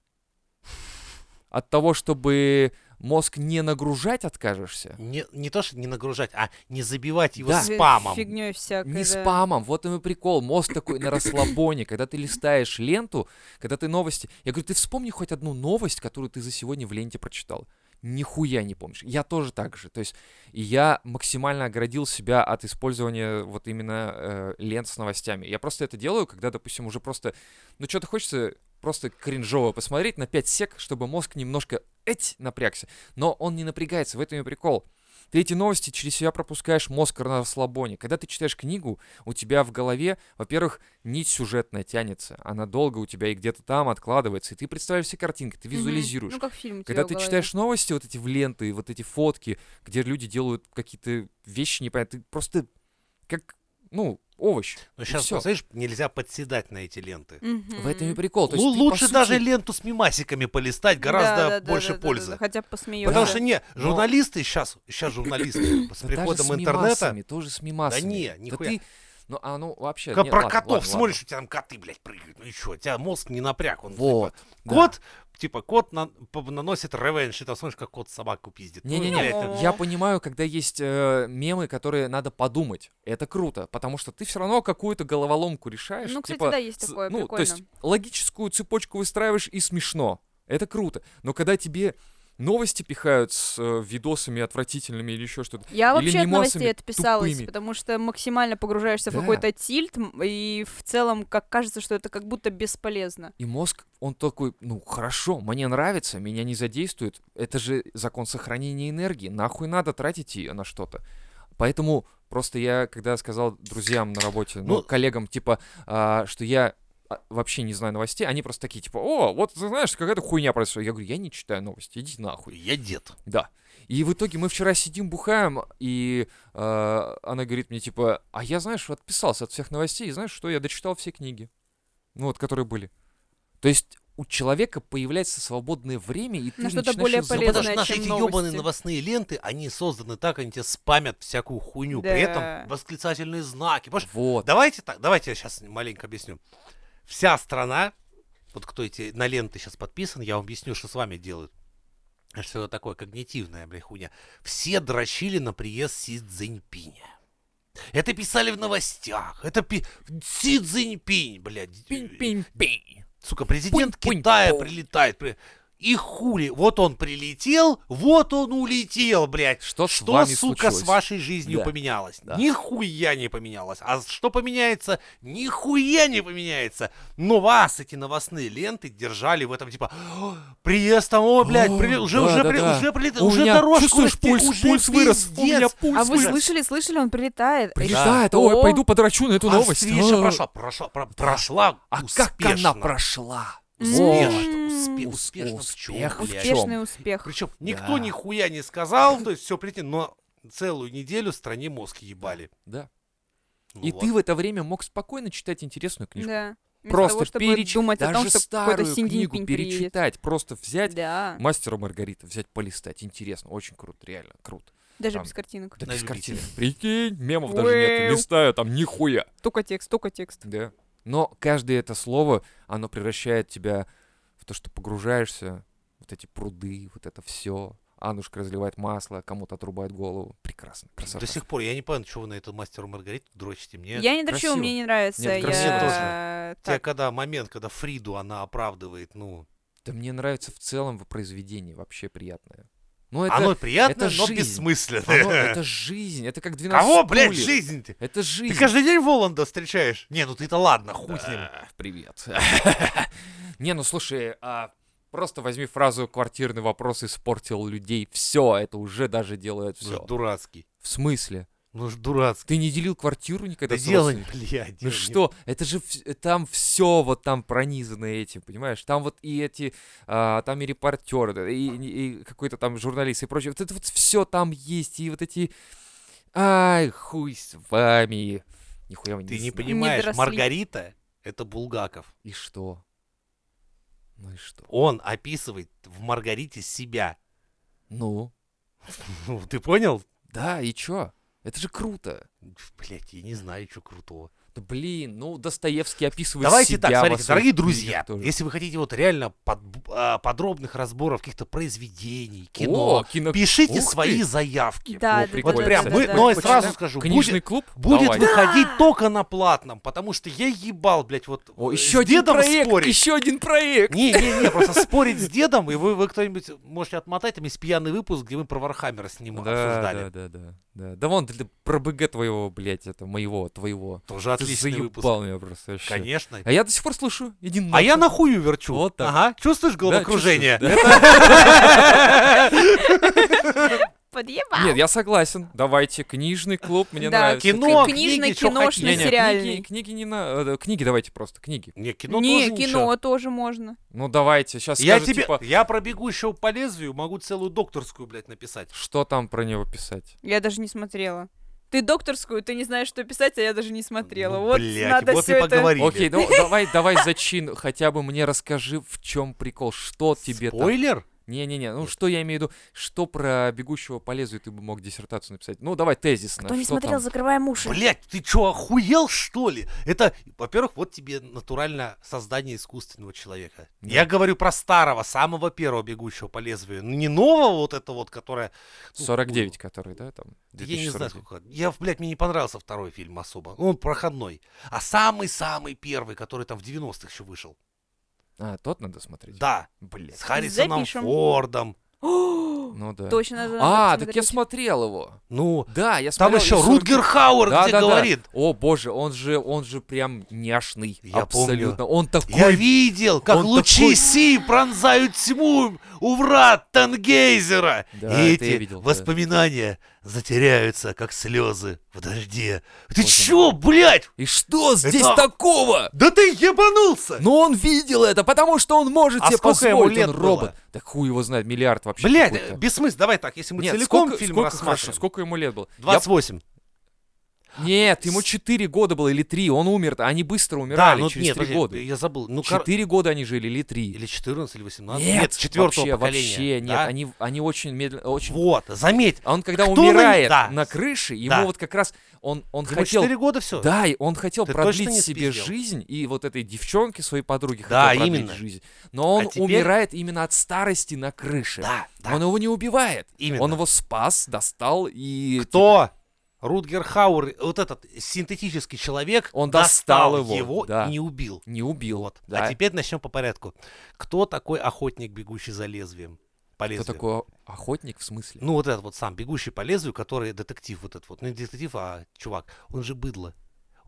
От того, чтобы мозг не нагружать откажешься. Не, не то, что не нагружать, а не забивать его Да. спамом. Фигней всякой, Не да. спамом, вот и прикол. Мозг такой на расслабоне, когда ты листаешь ленту, когда ты новости. Я говорю, ты вспомни хоть одну новость, которую ты за сегодня в ленте прочитал. Нихуя не помнишь. Я тоже так же. То есть я максимально оградил себя от использования вот именно э, лент с новостями. Я просто это делаю, когда, допустим, уже просто, ну что-то хочется просто кринжово посмотреть на 5 сек, чтобы мозг немножко эть напрягся. Но он не напрягается, в этом и прикол. Ты эти новости через себя пропускаешь, мозг на расслабоне. Когда ты читаешь книгу, у тебя в голове, во-первых, нить сюжетная тянется. Она долго у тебя и где-то там откладывается. И ты представляешь все картинки, ты визуализируешь. Ну, как фильм Когда ты читаешь новости, вот эти в ленты, вот эти фотки, где люди делают какие-то вещи непонятные, ты просто как, ну, овощ. Но сейчас, всё. посмотришь, нельзя подседать на эти ленты. Мгм. В этом и прикол. То есть по лучше сути, даже ленту с мимасиками полистать, гораздо Да, да, да, больше да, да, да, пользы. да, Хотя бы посмеешься. Потому что не, Но- журналисты сейчас, сейчас журналисты с да приходом с интернета, мимасами, тоже с мимасами. не, Да нихуя. ты, ну, а ну вообще... как не, про ладно, котов ладно, смотришь, ладно. у тебя там коты, блядь, прыгают. Ну и что, у тебя мозг не напряг. Он, Вот. типа, да. Кот, типа, кот на- наносит ревенш, и ты смотришь, как кот собаку пиздит. Ну, Не-не-не, это- я понимаю, когда есть э, мемы, которые надо подумать. Это круто, потому что ты все равно какую-то головоломку решаешь. Ну, кстати, типа, да, есть с- такое, Ну, то есть логическую цепочку выстраиваешь и смешно. Это круто. Но когда тебе новости пихают с э, видосами отвратительными или еще что-то. Я Или вообще от новостей отписалась, тупыми. потому что максимально погружаешься Да. в какой-то тильт, и в целом как кажется, что это как будто бесполезно. И мозг, он такой, ну хорошо, мне нравится, меня не задействует. Это же закон сохранения энергии. Нахуй надо тратить ее на что-то. Поэтому просто я, когда сказал друзьям на работе, ну, Ну- коллегам, типа, а, что я вообще не знаю новостей, они просто такие, типа, о, вот ты знаешь, какая-то хуйня произошла. Я говорю, я не читаю новости, иди нахуй. Я дед. Да. И в итоге мы вчера сидим, бухаем, и э, она говорит мне, типа, а я, знаешь, отписался от всех новостей, и знаешь что, я дочитал все книги, ну вот, которые были. То есть у человека появляется свободное время, и ты На что-то начинаешь более её Ну, полезное, потому что наши эти ебаные новостные ленты, они созданы так, они тебе спамят всякую хуйню. При Да. этом восклицательные знаки. Понимаешь, Вот. Давайте так, давайте я сейчас маленько объясню. Вся страна, вот кто эти на ленты сейчас подписан, я вам объясню, что с вами делают. Что это такое когнитивная, бля, хуйня. Все дрочили на приезд Си Цзиньпиня. Это писали в новостях. Это пи... Си Цзиньпинь, блядь. Пинь-пинь-пинь. Сука, президент Пунь-пунь-пунь. Китая прилетает. при- И хули, вот он прилетел, вот он улетел, блядь. Что с Что, вами сука, случилось? с вашей жизнью Да. поменялось? Да. Нихуя не поменялось. А что поменяется? Нихуя не поменяется. Но вас эти новостные ленты держали в этом, типа, «О, приезд там, о, блядь, О, прили- уже, да, уже, да, при- да. уже, прилет- У уже меня, дорожку чувствуешь, расте- пульс, уже пульс вырос. У меня пульс А вы вырос. слышали, слышали, он прилетает. Прилетает, Это ой, пойду подрачу на эту А новость. А. прошла, прошла, про- прошла А как она успешно. прошла? Успешно, успе- Ус- успешно успех в чём? Успешный успех. Причем никто Да. нихуя не сказал, то есть все прийти, но целую неделю стране мозг ебали. Да. Ну И вот. ты в это время мог спокойно читать интересную книжку. Да. Вместо Просто того, чтобы переч- думать о даже том, что какой-то старую Синь книгу Цзиньпинь приедет. перечитать, просто взять Да, Мастера Маргарита, взять полистать, интересно, очень круто, реально круто. даже там- без картинок. Да На без любителя. картинок. Прикинь, мемов даже нет, Уэу. листаю, там нихуя. Только текст, только текст. Да. Но каждое это слово, оно превращает тебя в то, что погружаешься, вот эти пруды, вот это все. Анушка разливает масло, кому-то отрубает голову. Прекрасно, красота. До сих пор я не понял, что вы на эту мастеру Маргариту дрочите. Мне Я не дрочу, мне не нравится. Нет, я... красиво тоже. Тебя когда момент, когда Фриду она оправдывает, ну, Да мне нравится в целом в произведении, вообще приятное. Ну это, оно приятно, это но жизнь. бессмысленно. оно- это жизнь, это как 12 Кого, блядь, стульев. жизнь-то? Это жизнь. Ты каждый день Воланда встречаешь? Не, ну ты-то ладно, хуй с ним. Привет. Не, ну слушай, а, просто возьми фразу «квартирный вопрос испортил людей». Все, это уже даже делает все. дурацкий. В смысле? Ну ж дурацкий. Ты не делил квартиру никогда Да родственниками? блядь. Ну не- что, это же там все вот там пронизано этим, понимаешь? Там вот и эти, а, там и репортеры, да, и, и какой-то там журналист и прочее. Вот это вот все там есть, и вот эти, ай, хуй с вами. Нихуя не Ты не понимаешь, доросли. Маргарита — это Булгаков. И что? Ну и что? Он описывает в Маргарите себя. Ну, Ну, Ты понял? да, и чё? Это же круто. Блять, я не знаю, что крутого. Да блин, ну Достоевский описывает Давайте себя так, смотрите, дорогие друзья, тоже. если вы хотите вот реально под- а, подробных разборов каких-то произведений, кино, О, кино... пишите Ух свои ты! заявки. Да, О, да, Вот да, прям, да, мы, да, но я да. сразу скажу, Книжный будет, клуб? будет выходить только на платном, потому что я ебал, блядь, вот О, э, еще с один дедом проект, спорить. еще один проект. Не-не-не, просто спорить с дедом, и вы, вы кто-нибудь можете отмотать, там есть пьяный выпуск, где мы про Warhammer а с ним Да, обсуждали. да, да, да, да. Да вон, про БГ твоего, блядь, это моего, твоего. Тоже Ты отличный выпуск. заебал меня просто вообще. Конечно. А я до сих пор слушаю. Иди А я нахуй. на хую верчу. Вот так. Ага. Чувствуешь головокружение? Подъебал. Нет, я согласен. Давайте, книжный клуб, мне Да, нравится. кино, Кни- книжный, книги, киношный, хотите. Не-не, сериальный. книги, книги не на... э, Книги давайте просто, книги. Не, кино Не, тоже кино ничего. тоже можно. Ну давайте, сейчас Я скажут, тебе, типа, я про бегущего по лезвию могу целую докторскую, блядь, написать. что там про него писать. Я даже не смотрела. Ты докторскую, ты не знаешь, что писать, а я даже не смотрела. Ну, вот блядь, надо вот все и это... поговорили. Окей, ну давай, давай зачин, хотя бы мне расскажи, в чем прикол, что тебе там. Спойлер? Не-не-не, ну что я имею в виду, что про бегущего по лезвию ты бы мог диссертацию написать? Ну давай тезисно. Кто не что смотрел, там? закрываем уши. Блять, ты чё, охуел, что ли? Это, во-первых, вот тебе натурально создание искусственного человека. Да. Я говорю про старого, самого первого бегущего по лезвию. Ну, Не нового вот это вот, которое... ну, 49, который, да, там? Да Я не знаю, 2049. сколько. Я, блядь, мне не понравился второй фильм особо. Ну, Он проходной. А самый-самый первый, который там в 90-х еще вышел. А, тот надо смотреть? Да, Блять. с Харрисоном Запишем. Фордом. Ну да. Точно надо А, так я смотрел его. Ну, Да, я там смотрел. еще и 40 Рутгер Хауэр, Да, где да, да. говорит. О боже, он же, он же прям няшный. Я абсолютно. Он такой. Я видел, как он лучи такой- Си пронзают тьму у врат Тангейзера. Да, и это я эти видел, да. воспоминания затеряются, как слезы в дожде. Ты Боже чё, блядь? И что здесь Это- такого? Да ты ебанулся! Ну он видел это, потому что он может А себе ему позволить, лет он было? робот. Так хуй его знает, миллиард вообще. Блядь, бессмысленно. Давай так, если мы Нет, целиком сколько, фильм сколько, рассматриваем. хорошо, сколько ему лет было? Я- 28. Нет, ему 4 года было или 3, он умер, они быстро умирали ну, через нет, 3 подожди, года. я забыл. Ну, кор- 4 года они жили или 3. Или 14, или 18. Нет, четвертого вообще, поколения. вообще, нет, да? они, они очень медленно, очень... Вот, заметь. А он когда Кто на- умирает да. на крыше, ему Да. вот как раз, он, он Ему хотел... 4 года все. Да, и он хотел Ты продлить себе жизнь, и вот этой девчонке, своей подруге, Да, хотел продлить именно. жизнь. Но он А теперь- умирает именно от старости на крыше. Да, да. Он его не убивает. Именно. Он его спас, достал и... Кто? Рутгер Хауэр, вот этот синтетический человек, Он достал достал его, да. и не убил. Не убил. Вот. Да. А теперь начнем по порядку. Кто такой охотник, бегущий за лезвием? По Кто лезвию. такой охотник в смысле? Ну, вот этот вот сам, бегущий по лезвию, который детектив вот этот вот. Ну, не детектив, а чувак. Он же быдло.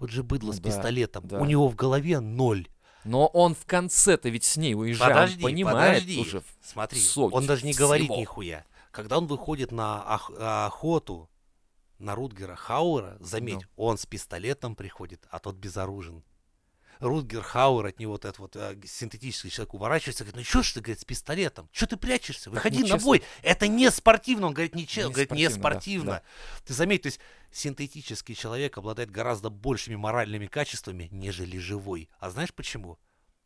Он же быдло Ну с да, пистолетом. да. У него в голове ноль. Но он в конце-то ведь с ней уезжает. Подожди, он понимает подожди. уже. Смотри, суть он даже не говорит всего. нихуя. Когда он выходит на ох- охоту на Рутгера Хауэра, заметь, Ну. он с пистолетом приходит, а тот безоружен. Рутгер Хауэр от него вот этот вот э, синтетический человек уворачивается, говорит, ну что ж ты, говорит, с пистолетом? Что ты прячешься? Выходи на бой. Это не спортивно. Он говорит, че- Не говорит, не спортивно, да, спортивно. да. Ты заметь, то есть синтетический человек обладает гораздо большими моральными качествами, нежели живой. А знаешь почему?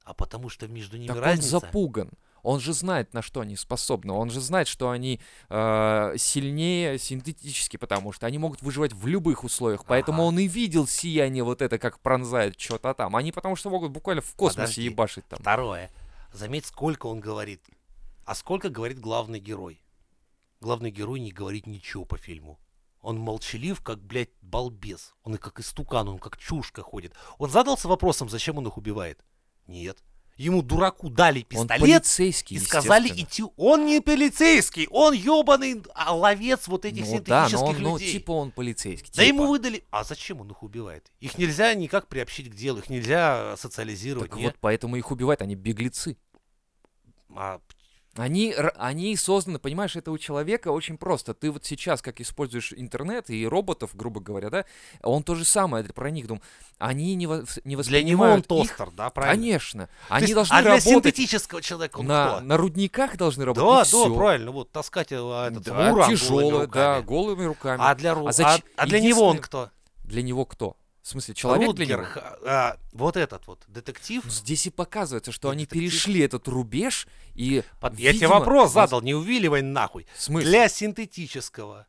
А потому что между ними Так он разница. запуган. Он же знает, на что они способны. Он же знает, что они э, сильнее синтетически, потому что они могут выживать в любых условиях. Поэтому Ага. он и видел сияние вот это, как пронзает что-то там. Они потому что могут буквально в космосе Подожди. ебашить там. Второе. Заметь, сколько он говорит. А сколько говорит главный герой? Главный герой не говорит ничего по фильму. Он молчалив, как, блядь, балбес. Он и как истукан, он как чушка ходит. Он задался вопросом, зачем он их убивает? Нет. Ему, дураку, дали Он пистолет полицейский, и сказали идти. Он не полицейский, он ебаный ловец вот этих Ну да, но синтетических он, ну, людей. типа он полицейский. Да типа. ему выдали... А зачем он их убивает? Их нельзя никак приобщить к делу, их нельзя социализировать. Так нет. вот, поэтому их убивают, они беглецы. А Они, они созданы, понимаешь, это у человека очень просто. Ты вот сейчас, как используешь интернет и роботов, грубо говоря, да, он то же самое про них думал. Они не, во- не Для него он воспринимают их- тостер, да, правильно? Конечно. То Они есть, должны а для работать синтетического человека он на, кто? на рудниках должны Да, работать. да, и всё. правильно, вот, таскать а, этот Да, уран тяжелое, голыми да, руками. голыми руками. А для, ру- А а, зач- а для него он кто? Для него кто? В смысле, человек для Рутгер, него? ха- а, вот этот вот, детектив. Ну, Здесь и показывается, что Вот они детектив. перешли этот рубеж и... Под- Я тебе видимо, вопрос воз- задал, не увиливай нахуй. В смысле? Для синтетического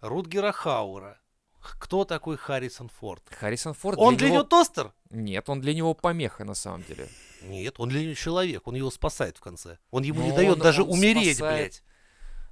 Рутгера Хаура Кто такой Харрисон Форд? Харрисон Форд Он для для него... него тостер? Нет, он для него помеха на самом деле. Нет, он для него человек, он его спасает в конце. Он ему не Но дает он- даже он умереть, спасает. блядь.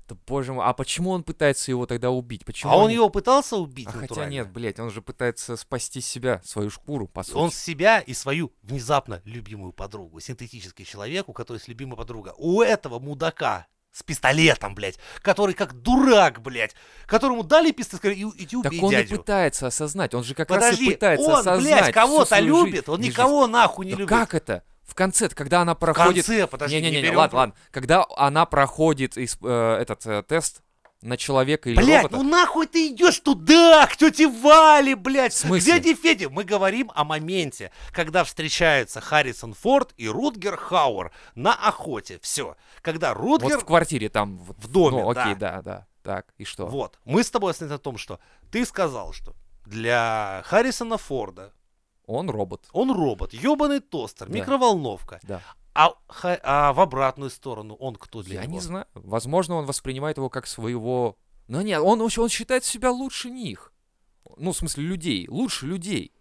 Да боже мой, а почему он пытается его тогда убить? Почему А он его пытался убить А хотя нет, блядь, он же пытается спасти себя, свою шкуру, по сути. Он себя и свою внезапно любимую подругу, синтетический человек, у которого есть любимая подруга. У этого мудака с пистолетом, блядь, который как дурак, блядь, которому дали пистолет, сказали, «И- иди Так убей он и дядю. пытается осознать, он же как раз и Подожди, пытается он, осознать блядь, всю кого-то любит, жизнь он и никого нахуй не жизнь. любит. Да как это? В конце, когда она В проходит... конце, подожди, Не-не-не, берем ладно, про- ладно. Когда она проходит исп- э, этот э, тест на человека или Блядь, робота... ну нахуй ты идешь туда, к тете Вале, блядь, В смысле? дяде Феде. Мы говорим о моменте, когда встречаются Харрисон Форд и Рутгер Хауэр на охоте. Все. Когда Вот Рутгер... в квартире там... вот, В доме, Ну, окей, да. да, да. Так, и что? Вот. Мы с тобой остановились на том, что ты сказал, что для Харрисона Форда Он робот. он робот, ебаный тостер, Да. микроволновка. Да. А, а в обратную сторону он кто для Я него? не знаю. Возможно, он воспринимает его как своего... Но нет, он, он считает себя лучше них. Ну, в смысле, людей. Лучше людей.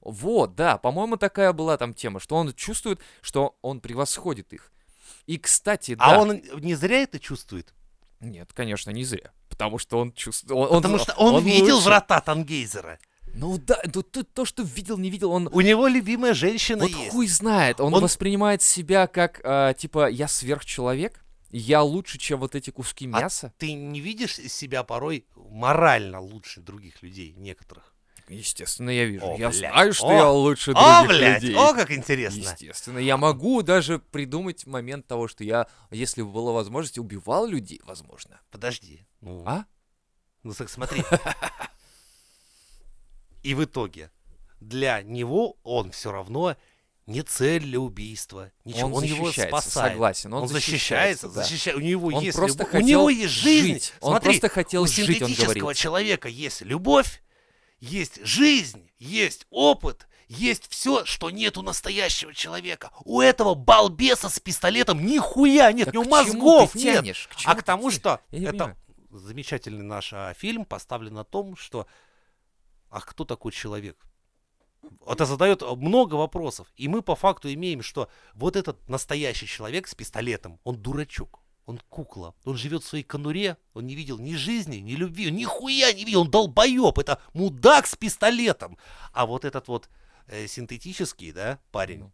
Вот, да, по-моему, такая была там тема, что он чувствует, что он превосходит их. И, кстати, да... А он не зря это чувствует? Нет, конечно, не зря. Потому что он чувствует... Он, Потому что он, видел лучше. врата Тангейзера. Ну да, ну, то, то, что видел, не видел, он... У него любимая женщина Вот есть. хуй знает, он, Он- воспринимает себя как, а, типа, я сверхчеловек, я лучше, чем вот эти куски А мяса. Ты не видишь себя порой морально лучше других людей, некоторых? Естественно, я вижу. О, я блядь. знаю, что О! я лучше О, других блядь, людей. о, как интересно. Естественно, я могу даже придумать момент того, что я, если бы была возможность, убивал людей, возможно. Подожди. Ну, А? ну так смотри. И в итоге для него он все равно не цель для убийства. Ничего, Он он, его спасает. согласен, он защищается, защищается, да. защищает. У него Он есть просто любовь. хотел У него есть жизнь. жить. Он Смотри, просто хотел у жить, он говорит. человека есть любовь, есть жизнь, есть опыт, есть все, что нет у настоящего человека. У этого балбеса с пистолетом нихуя нет, Так у него мозгов ты нет. тянешь? К чему А к ты тому, тянешь? что Я это понимаю. замечательный наш а, фильм поставлен на том, что а кто такой человек? Это задает много вопросов. И мы по факту имеем, что вот этот настоящий человек с пистолетом, он дурачок. Он кукла. Он живет в своей конуре. Он не видел ни жизни, ни любви. Он нихуя не видел. Он долбоеб. Это мудак с пистолетом. А вот этот вот э, синтетический, да, парень. Ну.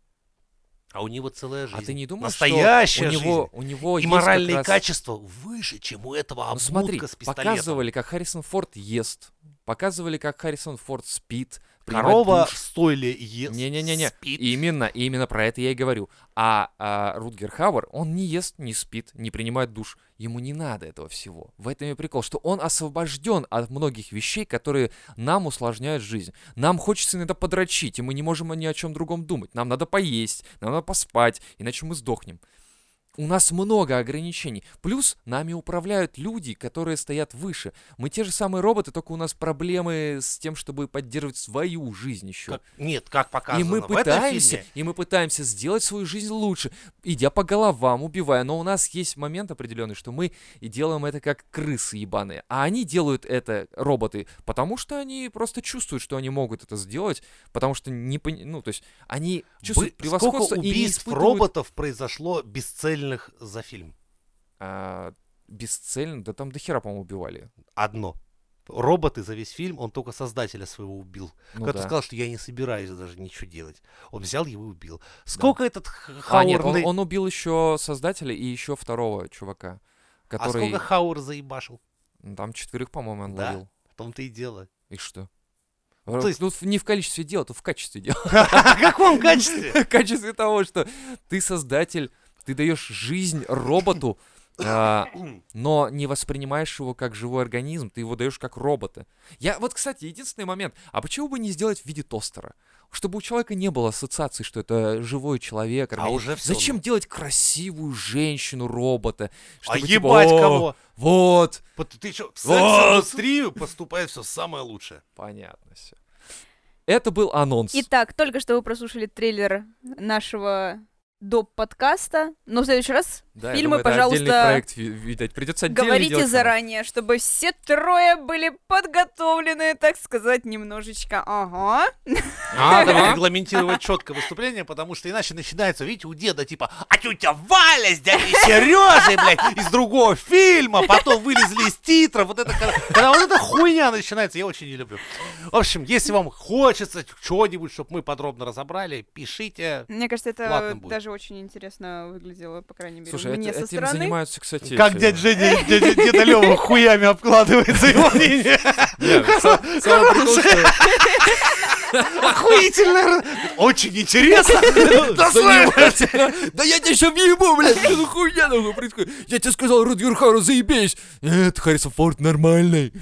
А у него целая жизнь. А ты не думаешь, Настоящая что у жизнь. него, у него И моральные раз- качества выше, чем у этого Ну обмутка смотри, с пистолетом. показывали, как Харрисон Форд ест, показывали, как Харрисон Форд спит, Корова душ. в стойле ест, Не-не-не-не. Именно, именно про это я и говорю. А, а Рутгер Хауэр, он не ест, не спит, не принимает душ. Ему не надо этого всего. В этом и прикол, что он освобожден от многих вещей, которые нам усложняют жизнь. Нам хочется иногда подрочить, и мы не можем ни о чем другом думать. Нам надо поесть, нам надо поспать, иначе мы сдохнем. У нас много ограничений. Плюс нами управляют люди, которые стоят выше. Мы те же самые роботы, только у нас проблемы с тем, чтобы поддерживать свою жизнь еще. Как- нет, как И показано мы в пытаемся, фильме. и мы пытаемся сделать свою жизнь лучше, идя по головам, убивая. Но у нас есть момент определенный, что мы и делаем это как крысы ебаные. А они делают это, роботы, потому что они просто чувствуют, что они могут это сделать, потому что не пони- ну, то есть они чувствуют Бы- превосходство Сколько и не убийств испытывают роботов произошло бесцельных за фильм? а, бесцельно, да там до хера, по-моему, убивали. Одно. Роботы за весь фильм, он только создателя своего убил. Ну Который да. сказал, что я не собираюсь даже ничего делать. Он взял его и убил. Сколько этот х- А, нет, он, он убил еще создателя и еще второго чувака, А который... сколько Хауэр заебашил? ну, Там четверых, по-моему, он Да. ловил. В том-то и дело. И что? То есть- Тут не в количестве дела, тут в качестве дела. В каком качестве? В качестве того, что ты создатель, ты даешь жизнь роботу, а, но не воспринимаешь его как живой организм, ты его даешь как робота. Я вот, кстати, единственный момент, а почему бы не сделать в виде тостера? Чтобы у человека не было ассоциации, что это живой человек. А уже всё, Зачем делать красивую женщину робота? А Чтобы, типа, ебать «О, кого? Вот. Вот Ты что, в Вот. секс-индустрию поступает все самое лучшее. Понятно все. Это был анонс. Итак, только что вы прослушали трейлер нашего доп. подкаста, но в следующий раз Да, Фильмы, думаю, пожалуйста, проект, ви- видать, придется Говорите делать заранее, чтобы все трое были подготовлены, так сказать, немножечко. Ага. Надо Ага. регламентировать четко выступление, потому что иначе начинается, видите, у деда типа, а тетя Валя с дядей Сережей, блядь, из другого фильма, потом вылезли из титров, вот это, когда, вот эта хуйня начинается, я очень не люблю. В общем, если вам хочется что-нибудь, чтобы мы подробно разобрали, пишите. Мне кажется, это Ладно будет. Даже очень интересно выглядело, по крайней мере, Слушай, мне это- со этим стороны. занимаются, кстати... Как эти- дядя Женя, дядя, деда Лёва хуями обкладывается его прикол, что- Охуительно. Очень интересно. Да я тебя сейчас въебу, блядь, что за хуйня нахуй происходит? Я тебе сказал, Рутгер Хауэр, заебись. Нет, Харрисон Форд нормальный.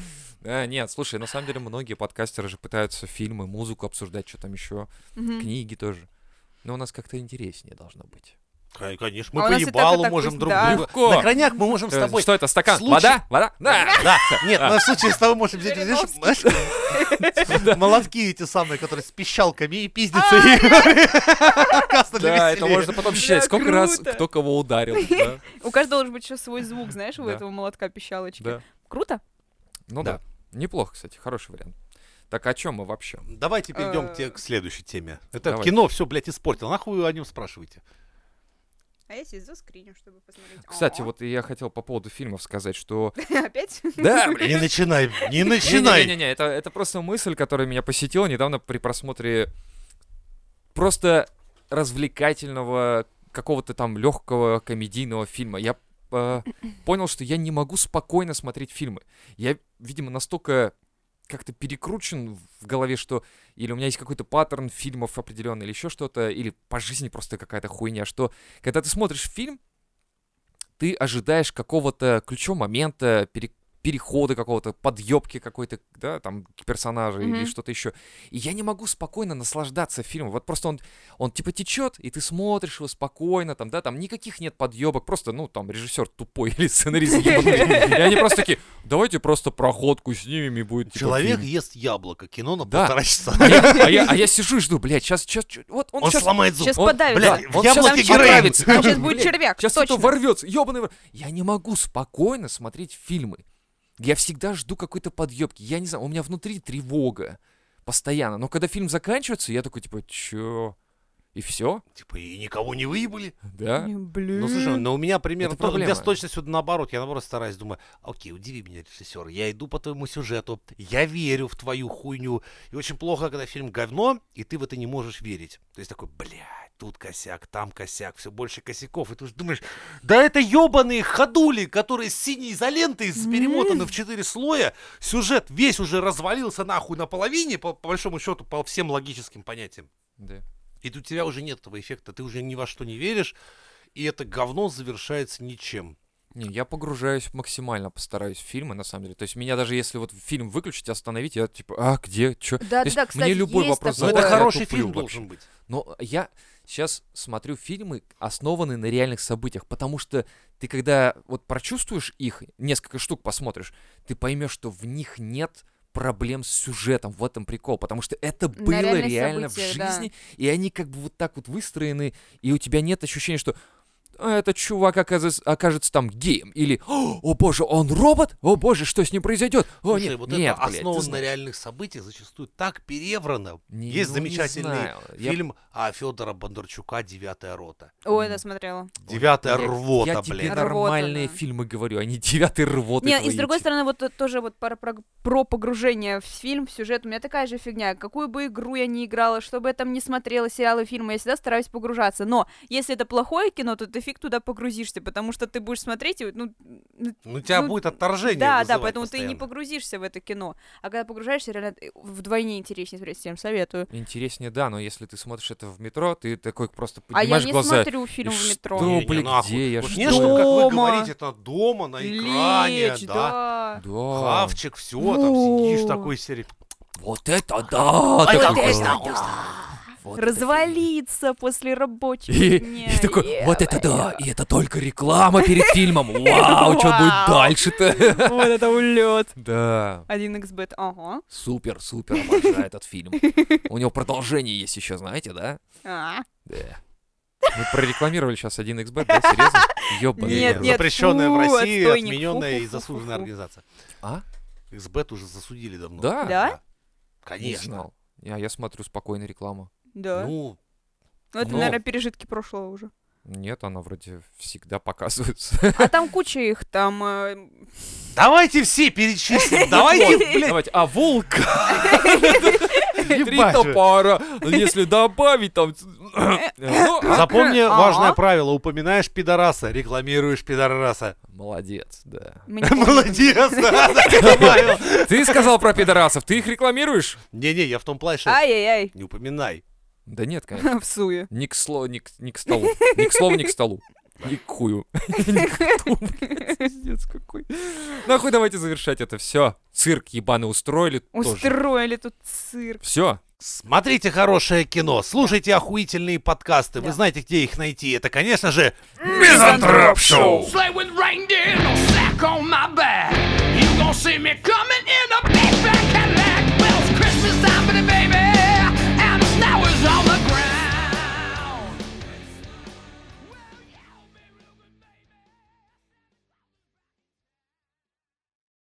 А, нет, слушай, на самом деле многие подкастеры же пытаются фильмы, музыку обсуждать, что там еще, книги тоже. Но у нас как-то интереснее должно быть. Кон- Конечно, А мы у по ебалу можем друг да. друга. Легко. На крайняк мы можем с Э, тобой... Что это, стакан? случае- Вода? Вода? Да. Да, нет, но в случае с тобой можем взять, знаешь, молотки эти самые, которые с пищалками и пиздятся. для Да, это можно потом считать, сколько раз кто кого ударил. да, У каждого должен быть еще свой звук, знаешь, у этого молотка пищалочки. Круто? Ну да. Неплохо, кстати, хороший вариант. Так о чем мы вообще? Давайте перейдем Э, к следующей теме. Это давай. кино все, блядь, испортило. Нахуй вы о нем спрашиваете? А я здесь заскриню, чтобы посмотреть. Кстати, О. вот я хотел по поводу фильмов сказать, что... Опять? Да, блин. Не начинай, не начинай. Не-не-не, это, это просто мысль, которая меня посетила недавно при просмотре просто развлекательного какого-то там легкого комедийного фильма. Я э, понял, что я не могу спокойно смотреть фильмы. Я, видимо, настолько как-то перекручен в голове, что или у меня есть какой-то паттерн фильмов определенный, или еще что-то, или по жизни просто какая-то хуйня, что когда ты смотришь фильм, ты ожидаешь какого-то ключевого момента, пере- перехода какого-то, подъебки какой-то, да, там, персонажа или Мгм. что-то еще. И я не могу спокойно наслаждаться фильмом. Вот просто он, он типа течет, и ты смотришь его спокойно, там, да, там никаких нет подъебок, просто, ну, там, режиссер тупой или сценарист ебаный. И они просто такие, давайте просто проходку снимем и будет типа, Человек фильм». ест яблоко, кино на полтора часа. А я, а а я сижу и жду, блядь, сейчас, сейчас, вот он, сейчас сломает зуб. Сейчас блядь, он в яблоке героин. сейчас будет червяк, Сейчас это ворвется, ебаный. Я не могу спокойно смотреть фильмы. Я всегда жду какой-то подъебки. Я не знаю, у меня внутри тревога постоянно. Но когда фильм заканчивается, я такой типа, чё? И все? Типа, и никого не выебали. Да? Не, Блин. Ну, слушай, но у меня примерно... Это то- У меня с точностью наоборот. Я наоборот стараюсь, думаю, окей, удиви меня, режиссер. Я иду по твоему сюжету, я верю в твою хуйню. И очень плохо, когда фильм говно, и ты в это не можешь верить. То есть такой, блядь, тут косяк, там косяк, все больше косяков. И ты уже думаешь, да это ебаные ходули, которые с синей изолентой с- перемотаны в четыре слоя. Сюжет весь уже развалился нахуй наполовине, по, по большому счету, по всем логическим понятиям. Да. И у тебя уже нет этого эффекта, ты уже ни во что не веришь, и это говно завершается ничем. Не, я погружаюсь максимально, постараюсь в фильмы, на самом деле. То есть меня даже если вот фильм выключить, остановить, я типа, а, где, чё? Да, да, кстати, мне любой есть вопрос такое. это задать, я хороший туплю фильм вообще. должен быть. Но я сейчас смотрю фильмы, основанные на реальных событиях, потому что ты когда вот прочувствуешь их, несколько штук посмотришь, ты поймешь, что в них нет проблем с сюжетом, в этом прикол, потому что это было реально в событиях, да. жизни, и они как бы вот так вот выстроены, и у тебя нет ощущения, что «А, этот чувак окажется, окажется там геем, или «О боже, он робот? О боже, что с ним произойдет? О, Слушай, нет, вот нет, это блядь, основано на знаешь». реальных событиях зачастую так переврано. Не- Есть ну, не замечательный. Я- фильм о Федора Бондарчука «Девятая рота». Ой, да, смотрела. «Девятая Блядь, рвота», Я тебе блядь. Рвота, нормальные да. фильмы говорю, а не девятый рвоты Не, и с другой стороны, вот тоже вот про, про, про погружение в фильм, в сюжет, у меня такая же фигня. Какую бы игру я ни играла, что бы я там не смотрела, сериалы, фильмы, я всегда стараюсь погружаться. Но если это плохое кино, то ты фиг туда погрузишься, потому что ты будешь смотреть, и, ну... ну, Ну, тебя ну, будет отторжение Да, да, поэтому ты и не постоянно. погрузишься в это кино. А когда погружаешься, реально э, вдвойне интереснее смотреть, всем советую. Интереснее, да, но если ты смотришь это в метро, ты такой просто А я поднимаешь не глаза. смотрю фильм в метро. что? Не, не, блин, нахуй. где я, Вот что? не, что, как вы Дома. говорите, это дома, на экране, Лечь, да. да. Да. Хавчик, все, там сидишь такой серии. Вот это да! А такой это да. Вот это Развалиться после рабочего И, дня. и такой, Е, вот это да, бля. и это только реклама перед фильмом. Вау, что будет дальше-то? Вот это улет. Да, 1xbet, ага. супер, супер, обожаю этот фильм. У него продолжение есть еще, знаете, да? А, Да. Мы прорекламировали сейчас 1xbet, да, серьезно? Ёбаный Нет, нет, Запрещенная в России, отстойник, отмененная и заслуженная организация. А? XBET уже засудили давно. Да? Да? Не Конечно. Я, я смотрю спокойно рекламу. Да. Ну, Ну, это, но- наверное, пережитки прошлого уже. Нет, она вроде всегда показывается. А там куча их, там... э, давайте все перечислим. Давайте, блядь. Давайте, а волк? Три топора. Если добавить там... Ну, а? Запомни А. важное правило. Упоминаешь пидораса, рекламируешь пидораса. Молодец, да. Молодец, да. Ты сказал про пидорасов, ты их рекламируешь? Не-не, я в том плане, Ай-яй-яй, не упоминай. Да нет, конечно. в суе. Ни к слову, ни к, ни к столу. Ни к слову, ни к столу. Ни к хую. Ни к ту, блядь, Пиздец какой. Нахуй давайте завершать это все. Цирк ебаный устроили тоже. Устроили тут цирк. Все. Смотрите хорошее кино, слушайте охуительные подкасты. Вы знаете, где их найти. Это, конечно же, Мизантроп Шоу.